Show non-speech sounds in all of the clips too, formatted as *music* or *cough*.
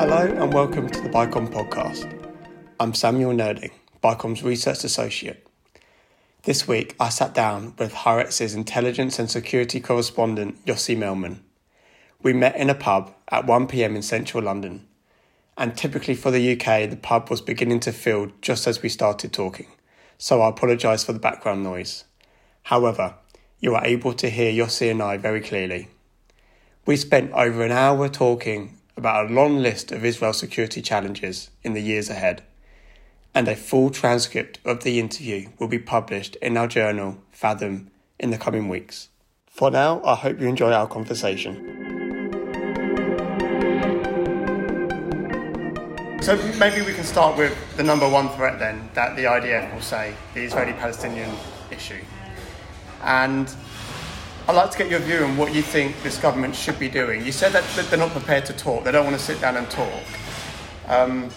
Hello and welcome to the BICOM podcast. I'm Samuel Nerding, BICOM's research associate. This week I sat down with Haaretz's intelligence and security correspondent Yossi Melman. We met in a pub at 1pm in central London, and typically for the UK, the pub was beginning to fill just as we started talking, so I apologise for the background noise. However, you are able to hear Yossi and I very clearly. We spent over an hour talking about a long list of Israel's security challenges in the years ahead, and a full transcript of the interview will be published in our journal, Fathom, in the coming weeks. For now, I hope you enjoy our conversation. So maybe we can start with the number one threat then that the IDF will say, the Israeli Palestinian issue. And I'd like to get your view on what you think this government should be doing. You said that they're not prepared to talk, they don't want to sit down and talk. Um,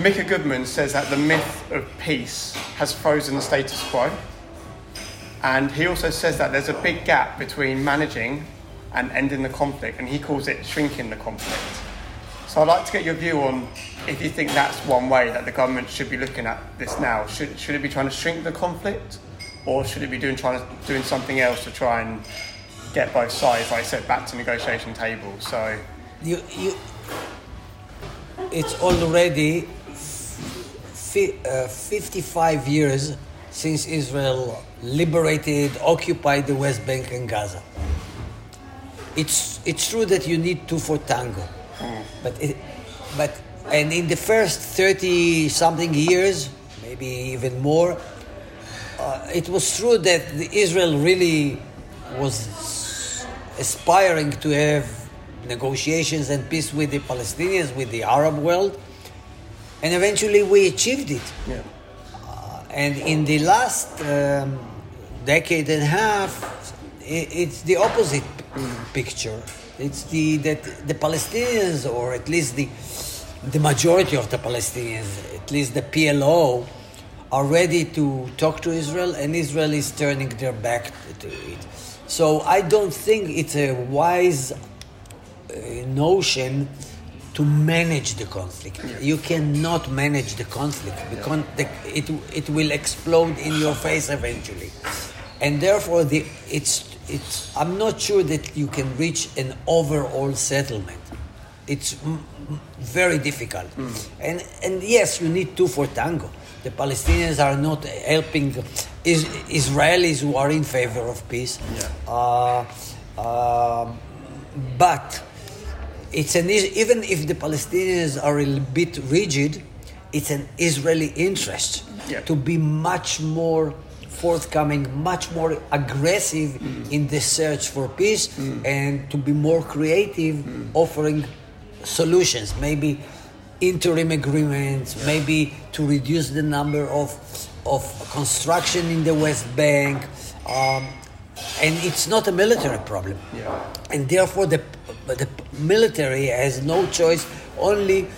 Micah Goodman says that the myth of peace has frozen the status quo. And he also says that there's a big gap between managing and ending the conflict, and he calls it shrinking the conflict. So I'd like to get your view on if you think that's one way that the government should be looking at this now. Should, should it be trying to shrink the conflict, or should it be doing trying to, doing something else to try and get both sides, like I said, back to negotiation table? So you, you, it's already fi- uh, 55 years since Israel liberated, occupied the West Bank and Gaza. It's, it's true that you need two for tango, mm. but, it, but and in the first 30 something years, maybe even more, uh, it was true that Israel really was aspiring to have negotiations and peace with the Palestinians, with the Arab world, and eventually we achieved it. Yeah. Uh, and in the last um, decade and a half, it, it's the opposite picture. It's the that the Palestinians, or at least the the majority of the Palestinians, at least the PLO, are ready to talk to Israel, and Israel is turning their back to it. So I don't think it's a wise uh, notion to manage the conflict. You cannot manage the conflict because it, it will explode in your face eventually. And therefore, the, it's, it's, I'm not sure that you can reach an overall settlement. It's m- very difficult. Mm. And, and yes, you need two for tango. The Palestinians are not helping is, Israelis who are in favor of peace. Yeah. Uh, uh, but it's an even if the Palestinians are a bit rigid, it's an Israeli interest yeah. to be much more forthcoming, much more aggressive mm. in the search for peace, mm. and to be more creative, mm. offering solutions, maybe interim agreements, maybe to reduce the number of of construction in the West Bank. Um, and it's not a military problem. Yeah. And therefore, the, the military has no choice only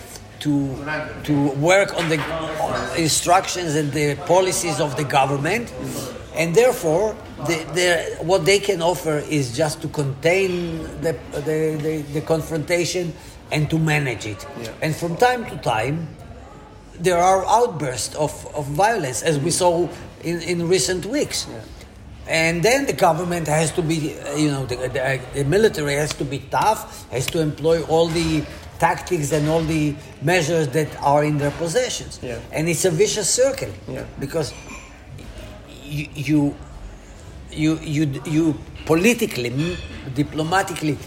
to, to work on the instructions and the policies of the government. And therefore, the, what they can offer is just to contain the, the, the, the confrontation and to manage it. Yeah. And from time to time, there are outbursts of, of violence, as we saw in, in recent weeks. Yeah. And then the government has to be, you know, the, the, the, military has to be tough, has to employ all the tactics and all the measures that are in their possessions. Yeah. And it's a vicious circle yeah. because you, you, you, you, you politically, diplomatically,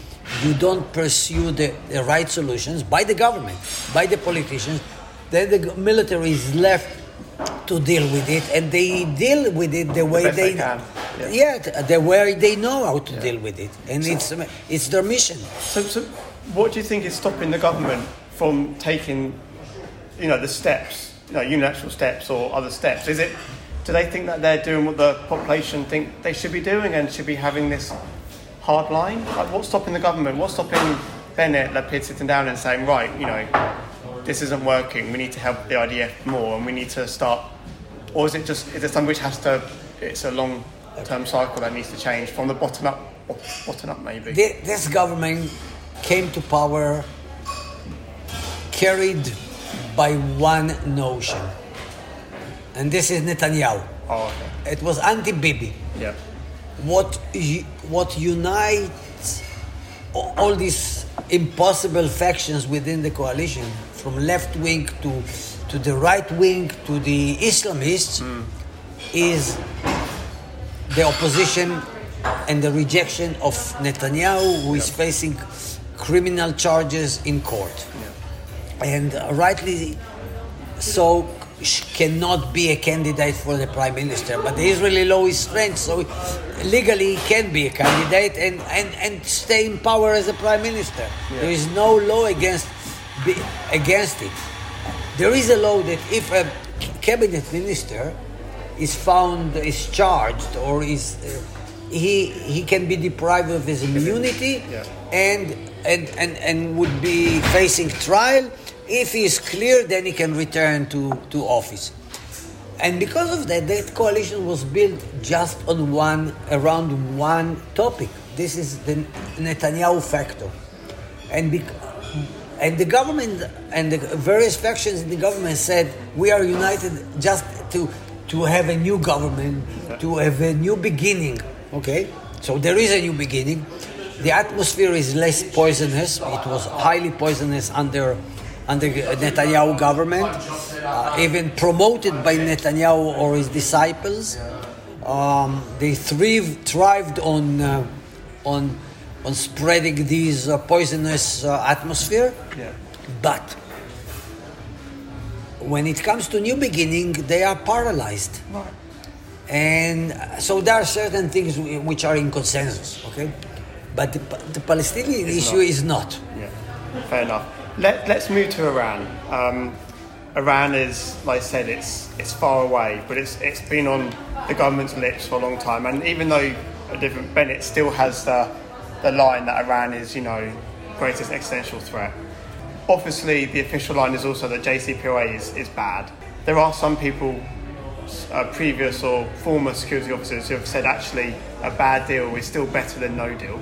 you don't pursue the, the right solutions by the government, by the politicians, then the military is left to deal with it, and they deal with it the way the they, they yeah. yeah. the way they know how to yeah. deal with it, and so, it's um, it's their mission. So, so, what do you think is stopping the government from taking, you know, the steps, you know, unilateral steps or other steps? Is it? Do they think that they're doing what the population think they should be doing and should be having this hard line? Like, what's stopping the government? What's stopping Bennett, Lapid sitting down and saying, right, you know, this isn't working. We need to help the IDF more, and we need to start. Or is it just is it something which has to? It's a long term cycle that needs to change from the bottom up. Bottom up, maybe. This government came to power carried by one notion, and this is Netanyahu. Oh, okay. It was anti-Bibi. Yeah. What what unites all these impossible factions within the coalition, from left wing to to the right wing to the Islamists, hmm. is the opposition and the rejection of Netanyahu, who is facing criminal charges in court and rightly so cannot be a candidate for the prime minister. But the Israeli law is strange, so legally he can be a candidate and, and, and stay in power as a prime minister. There is no law against be, against it. There is a law that if a cabinet minister is found is charged or is uh, he he can be deprived of his immunity Yeah. and and and and would be facing trial if he is clear then he can return to to office. And because of that that coalition was built just on one around one topic. This is the netanyahu factor. And and the government and the various factions in the government said we are united just to to have a new government to have a new beginning. Okay? So there is a new beginning. The atmosphere is less poisonous. It was highly poisonous under under Netanyahu government uh, even promoted by Netanyahu or his disciples um, they thrive, thrived on uh, on on spreading this uh, poisonous uh, atmosphere. Yeah. But when it comes to new beginning, they are paralyzed, Right. and uh, so there are certain things whi- which are in consensus. Okay, but the, the Palestinian It's issue not. is not. Yeah, fair enough. Let, let's move to Iran. Um, Iran is, like I said, it's it's far away, but it's it's been on the government's lips for a long time. And even though a different Bennett still has the the line that Iran is, you know, greatest existential threat. Obviously, the official line is also that JCPOA is, is bad. There are some people, uh, previous or former security officers, who have said actually a bad deal is still better than no deal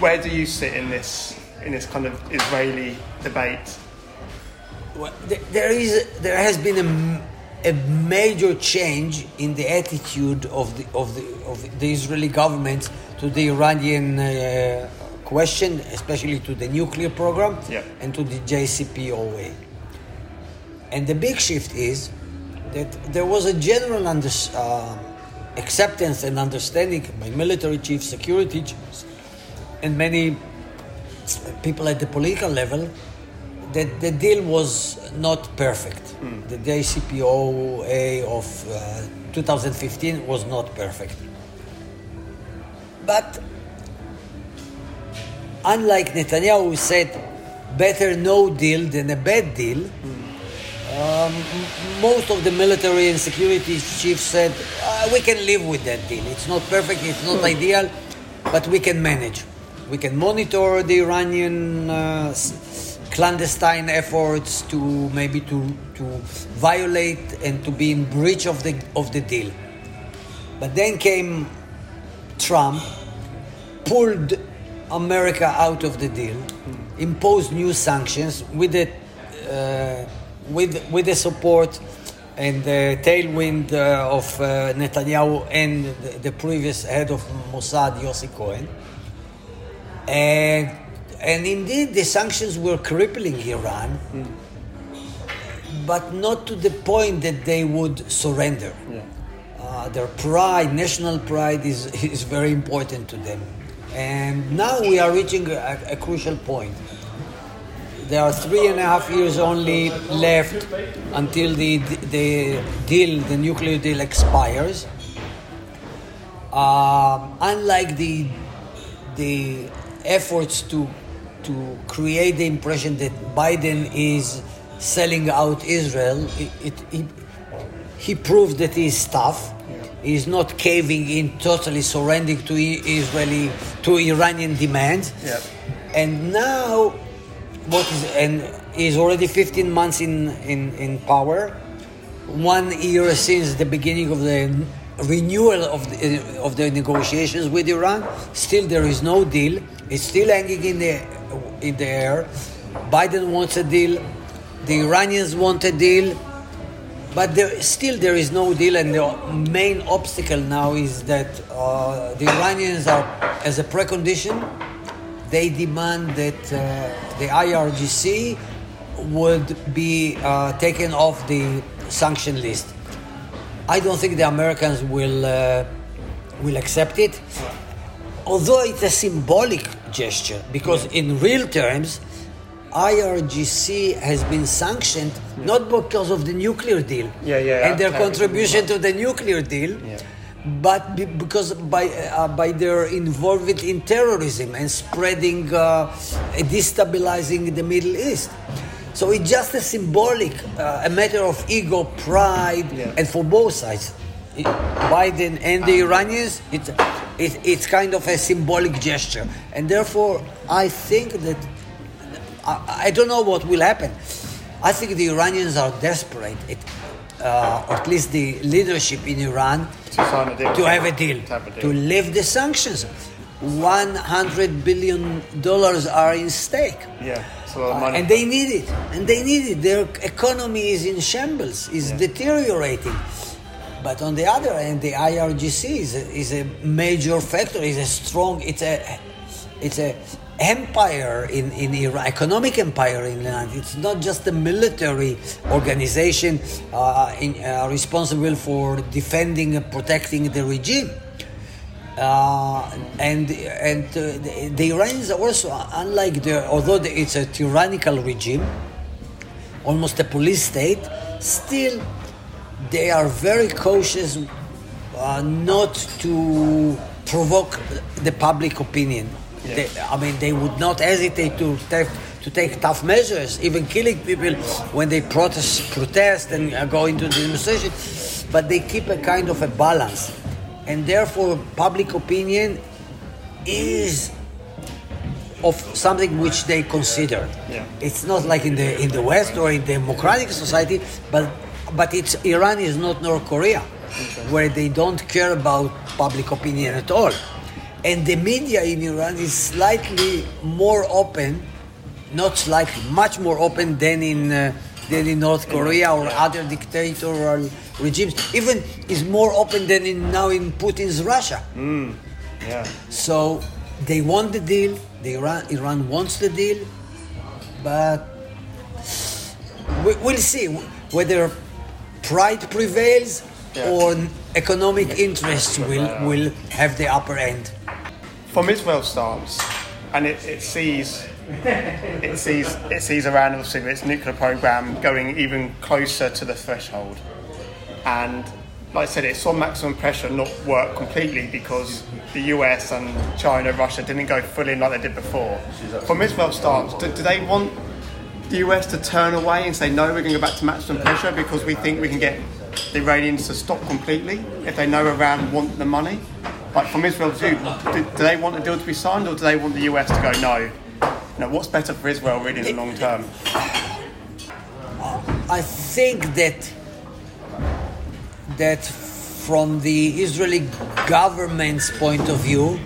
where do you sit in this in this kind of Israeli debate? Well, there- is there has been a, a major change in the attitude of the of the of the Israeli government to the Iranian uh, question, especially to the nuclear program Yeah. and to the JCPOA. And the big shift is that there was a general under, uh, acceptance and understanding by military chiefs, security chiefs, and many people at the political level that the deal was not perfect. The JCPOA of uh, 2015 was not perfect. But unlike Netanyahu, who said better no deal than a bad deal, um, m- most of the military and security chiefs said uh, we can live with that deal. It's not perfect, it's not ideal, but we can manage. We can monitor the Iranian uh, clandestine efforts to maybe to to violate and to be in breach of the of the deal. But then came Trump, pulled America out of the deal, imposed new sanctions with the uh, with with the support and the tailwind uh, of uh, Netanyahu and the, the previous head of Mossad, Yossi Cohen. And and indeed, the sanctions were crippling Iran, but not to the point that they would surrender. Uh, their pride, national pride, is, *laughs* is very important to them. And now we are reaching a, a crucial point. There are three and a half years only left until the, the deal, the nuclear deal, expires. Um, unlike the the efforts to to create the impression that Biden is selling out Israel, it, it, he, he proved that he is tough. He is not caving in, totally surrendering to Israeli to Iranian demands. Yeah. And now, what is and he's already 15 months in, in, in power, one year since the beginning of the renewal of the, of the negotiations with Iran. Still, there is no deal. It's still hanging in the in the air. Biden wants a deal, the Iranians want a deal, but there, still there is no deal, and the main obstacle now is that uh, the Iranians are, as a precondition, they demand that uh, the IRGC would be uh, taken off the sanction list. I don't think the Americans will uh, will accept it, although it's a symbolic gesture because in real terms IRGC has been sanctioned not because of the nuclear deal Yeah, yeah, and their contribution to the nuclear deal, but be, because by uh, by their involvement in terrorism and spreading, uh, destabilizing the Middle East. So it's just a symbolic, uh, a matter of ego, pride, Yeah. and for both sides, Biden and the Iranians, it's it, it's kind of a symbolic gesture, and therefore I think that I, I don't know what will happen. I think the Iranians are desperate, it, uh, or at least the leadership in Iran, To sign a deal. to have a deal, To have a deal. to lift the sanctions. One hundred billion dollars are in stake. Yeah, it's a lot of money. And they need it. And they need it. Their economy is in shambles, is deteriorating. But on the other hand, the IRGC is a, is a major factor, is a strong, it's a, it's a empire in, in Iran, economic empire in Iran. It's not just a military organization uh, in, uh, responsible for defending and protecting the regime. Uh, and and uh, the, the Iranians also, unlike the, although it's a tyrannical regime, almost a police state, still they are very cautious uh, not to provoke the public opinion. Yeah. They, I mean, they would not hesitate to take, to take tough measures, even killing people when they protest, protest and uh, go into the demonstration. But they keep a kind of a balance, and therefore, public opinion is of something which they consider. Yeah. It's not like in the in the West or in democratic society, but but it's Iran is not North Korea, where they don't care about public opinion at all, and the media in Iran is slightly more open, not slightly, much more open than in. Uh, than in North Korea or other dictatorial regimes, even is more open than in now in Putin's Russia. Hmm, yeah. So they want the deal. The Iran, Iran wants the deal, but we, we'll see whether pride prevails Yeah. or economic interests will, will have the upper end. From Israel's stance, and it, it sees it sees it sees Iran its nuclear program going even closer to the threshold, and like I said, it saw maximum pressure not work completely because the US and China, Russia didn't go fully in like they did before. From Israel's stance, do, do they want the US to turn away and say no, we're going to go back to maximum pressure because we think we can get the Iranians to stop completely if they know Iran want the money? Like from Israel's view, do, do they want the deal to be signed or do they want the US to go no? No, what's better for Israel really in the long term? I think that that from the Israeli government's point of view,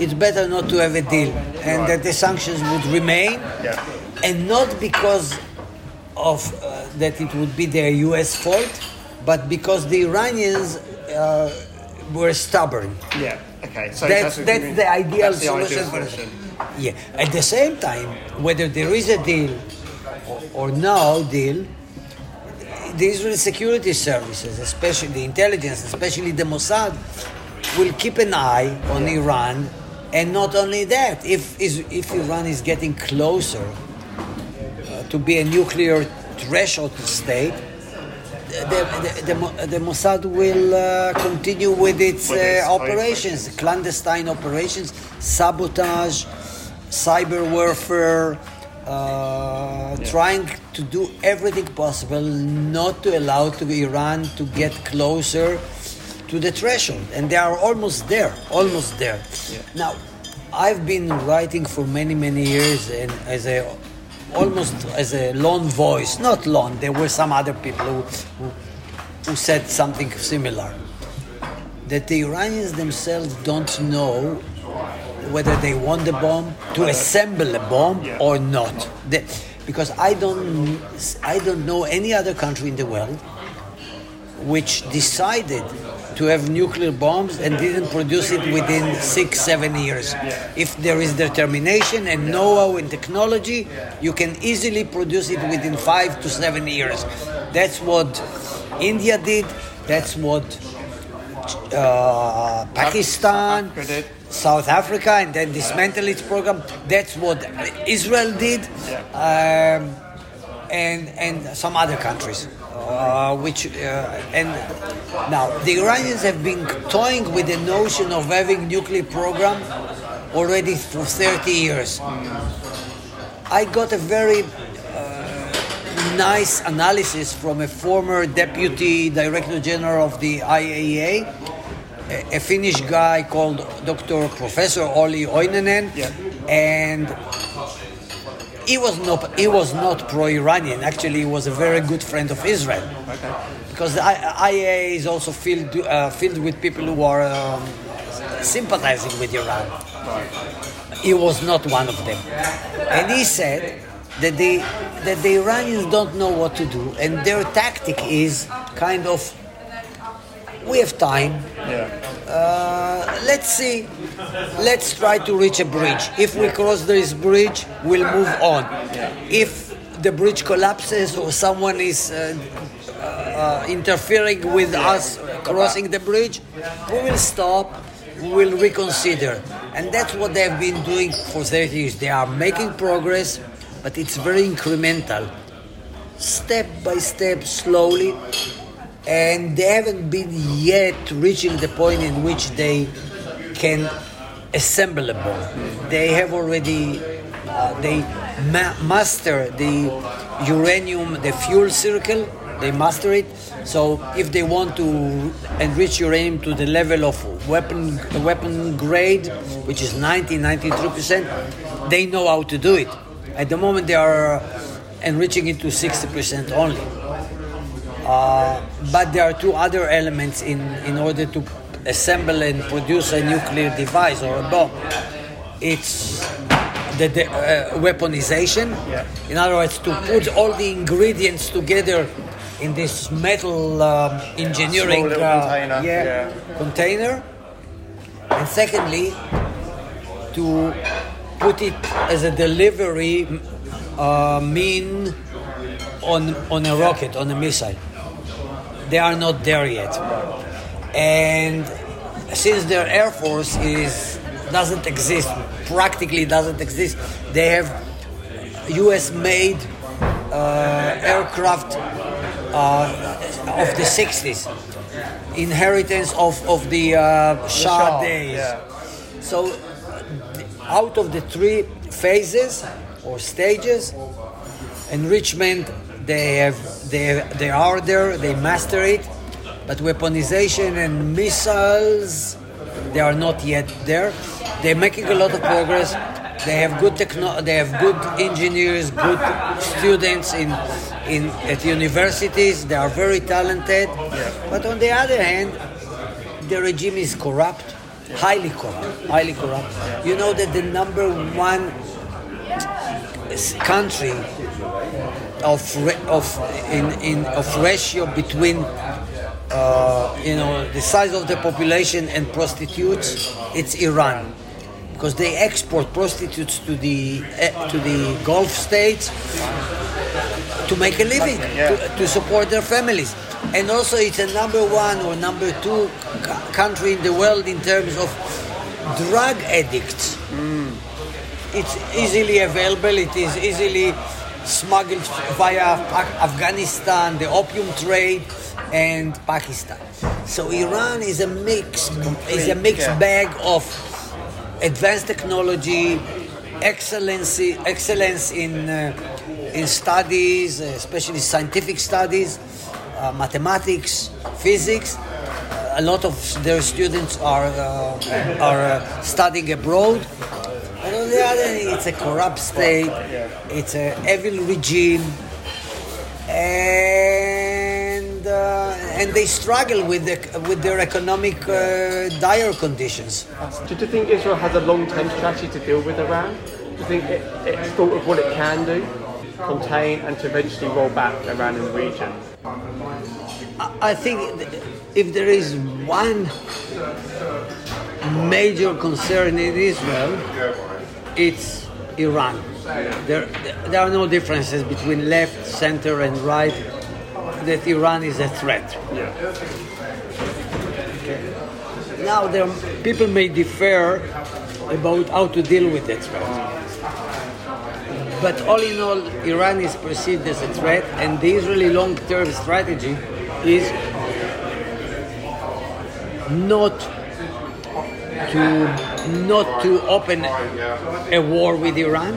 it's better not to have a deal, and that the sanctions would remain, Yeah. and not because of uh, that it would be their U.S. fault, but because the Iranians uh, were stubborn. Yeah. Okay. So That's that's the ideal That's the solution. solution. Yeah. At the same time, whether there is a deal or, or no deal, the Israeli security services, especially the intelligence, especially the Mossad, will keep an eye on Iran. And not only that, if if Iran is getting closer uh, to be a nuclear threshold state, the, the, the, the Mossad will uh, continue with its, its uh, operations, operations. clandestine operations, sabotage, cyber warfare, uh, trying to do everything possible not to allow to Iran to get closer to the threshold, and they are almost there, almost there. Now, I've been writing for many, many years, and as a almost as a lone voice, not lone. There were some other people who, who, who said something similar. That the Iranians themselves don't know whether they want the bomb, to assemble a bomb or not. The- because I don't, I don't know any other country in the world which decided to have nuclear bombs and didn't produce it within six, seven years. If there is determination and know-how and technology, you can easily produce it within five to seven years. That's what India did. That's what uh, Pakistan. South Africa, and then dismantle its program. That's what Israel did, um, and and some other countries. Uh, which uh, and now the Iranians have been toying with the notion of having nuclear program already for 30 years. I got a very uh, nice analysis from a former deputy director general of the IAEA, a, a Finnish guy called Dr. Professor Olli Heinonen, Yeah. and he was not he was not pro-Iranian. Actually, he was a very good friend of Israel Okay. because the I- IAEA is also filled uh, filled with people who are um, sympathizing with Iran. He was not one of them, and he said that the that the Iranians don't know what to do, and their tactic is kind of we have time. Yeah. Uh, let's see. Let's try to reach a bridge. If we cross this bridge, we'll move on. If the bridge collapses or someone is uh, uh, interfering with us crossing the bridge, we will stop. We will reconsider, and that's what they've been doing for 30 years. They are making progress, but it's very incremental, step by step, slowly and they haven't been yet reaching the point in which they can assemble a bomb. They have already uh, they ma- master the uranium, the fuel circle. They master it. So if they want to enrich uranium to the level of weapon weapon grade, which is 90, 93 percent, they know how to do it. At the moment, they are enriching it to 60 percent only. Uh, but there are two other elements in, in order to assemble and produce a nuclear device or a bomb. It's the, the uh, weaponization. Yeah. In other words, to put all the ingredients together in this metal um, engineering uh, container, yeah, yeah. container. And secondly, to put it as a delivery uh, mean on on a rocket, on a missile. They are not there yet, and since their air force is doesn't exist, practically doesn't exist, they have U.S.-made uh, aircraft uh, of the 60s, inheritance of of the uh, Shah Shah, days. yeah. So, out of the three phases or stages, enrichment they have they they are there they master it, but weaponization and missiles they are not yet there. They're making a lot of progress. They have good techno- They have good engineers, good students in in at universities. They are very talented. But on the other hand, the regime is corrupt, highly corrupt, highly corrupt. You know that the number one country of of in, in of ratio between uh, you know the size of the population and prostitutes, it's Iran. Because they export prostitutes to the eh, to the Gulf states to make a living, Yeah. to, to support their families. And also, it's a number one or number two c- country in the world in terms of drug addicts. It's easily available, it is easily smuggled via Afghanistan, the opium trade, and Pakistan. So Iran is a mix, is a mixed yeah. bag of advanced technology, excellency, excellence in uh, in studies, uh, especially scientific studies, uh, mathematics, physics. A lot of their students are uh, are uh, studying abroad. And on the other hand, it's a corrupt state, it's an evil regime, and uh, uh, and they struggle with the, with their economic uh, dire conditions. Do you think Israel has a long-term strategy to deal with Iran? Do you think it, it's thought of what it can do, contain, and to eventually roll back Iran in the region? I think if there is one major concern in Israel, it's Iran. There, there are no differences between left, center, and right. That Iran is a threat. Okay. Now, there, people may differ about how to deal with that threat. But all in all, Iran is perceived as a threat, and the Israeli long-term strategy is not to not to open a war with Iran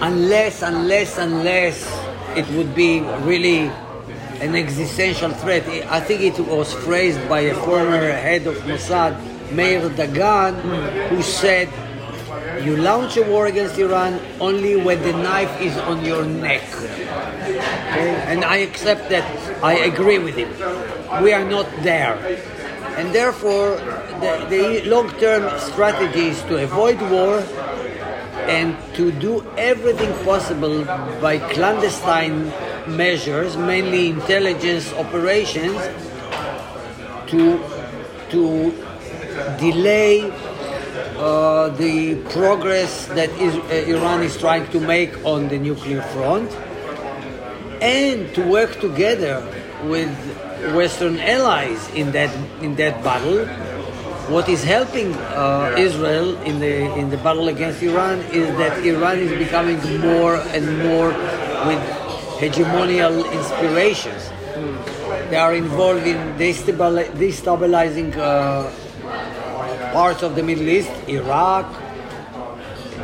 unless unless unless it would be really an existential threat. I think it was phrased by a former head of Mossad, Meir Dagan, who said, "You launch a war against Iran only when the knife is on your neck." Okay? And I accept that. I agree with him. We are not there. And therefore, the, the long-term strategy is to avoid war and to do everything possible by clandestine measures, mainly intelligence operations, to to delay uh, the progress that is, uh, Iran is trying to make on the nuclear front, and to work together with Western allies in that in that battle. What is helping uh, Israel in the in the battle against Iran is that Iran is becoming more and more with hegemonial inspirations. They are involved in destabilizing uh, parts of the Middle East, Iraq,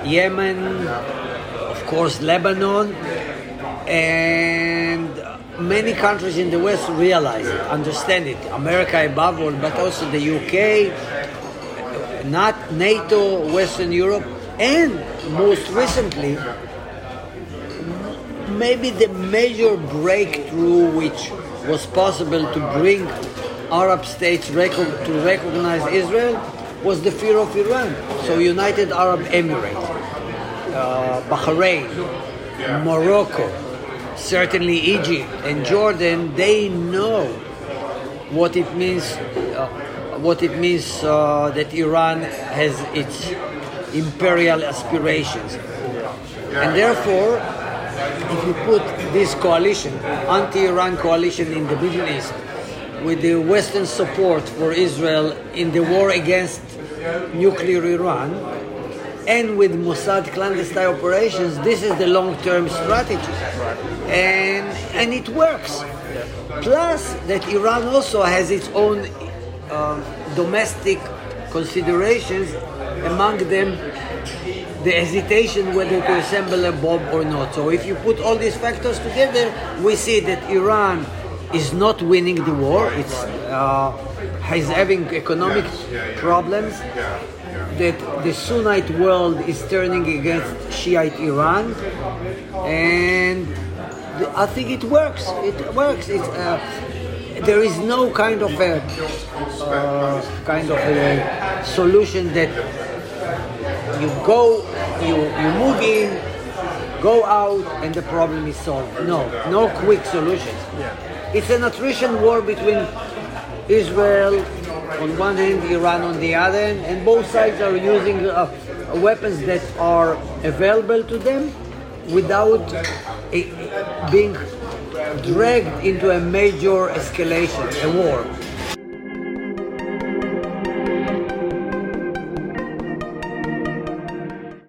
Yemen, of course Lebanon, and many countries in the West realize it, understand it. America above all, but also the UK, not NATO, Western Europe, and most recently, maybe the major breakthrough which was possible to bring Arab states to recognize Israel was the fear of Iran. So United Arab Emirates, uh, Bahrain, Morocco, certainly Egypt and Jordan, they know what it means. Uh, what it means uh, that Iran has its imperial aspirations, and therefore, if you put this coalition, anti-Iran coalition in the Middle East, with the Western support for Israel in the war against nuclear Iran, and with Mossad clandestine operations, this is the long-term strategy, and and it works. Plus, that Iran also has its own uh, domestic considerations, among them the hesitation whether to assemble a bomb or not. So, if you put all these factors together, we see that Iran is not winning the war. It's uh, is having economic problems that the Sunnite world is turning against Shiite Iran, and I think it works. It works. It's, uh, there is no kind of a uh, kind of a solution that you go, you you move in, go out, and the problem is solved. No, no quick solutions. It's an attrition war between Israel on one hand, Iran on the other and both sides are using uh, weapons that are available to them without uh, being dragged into a major escalation, a war.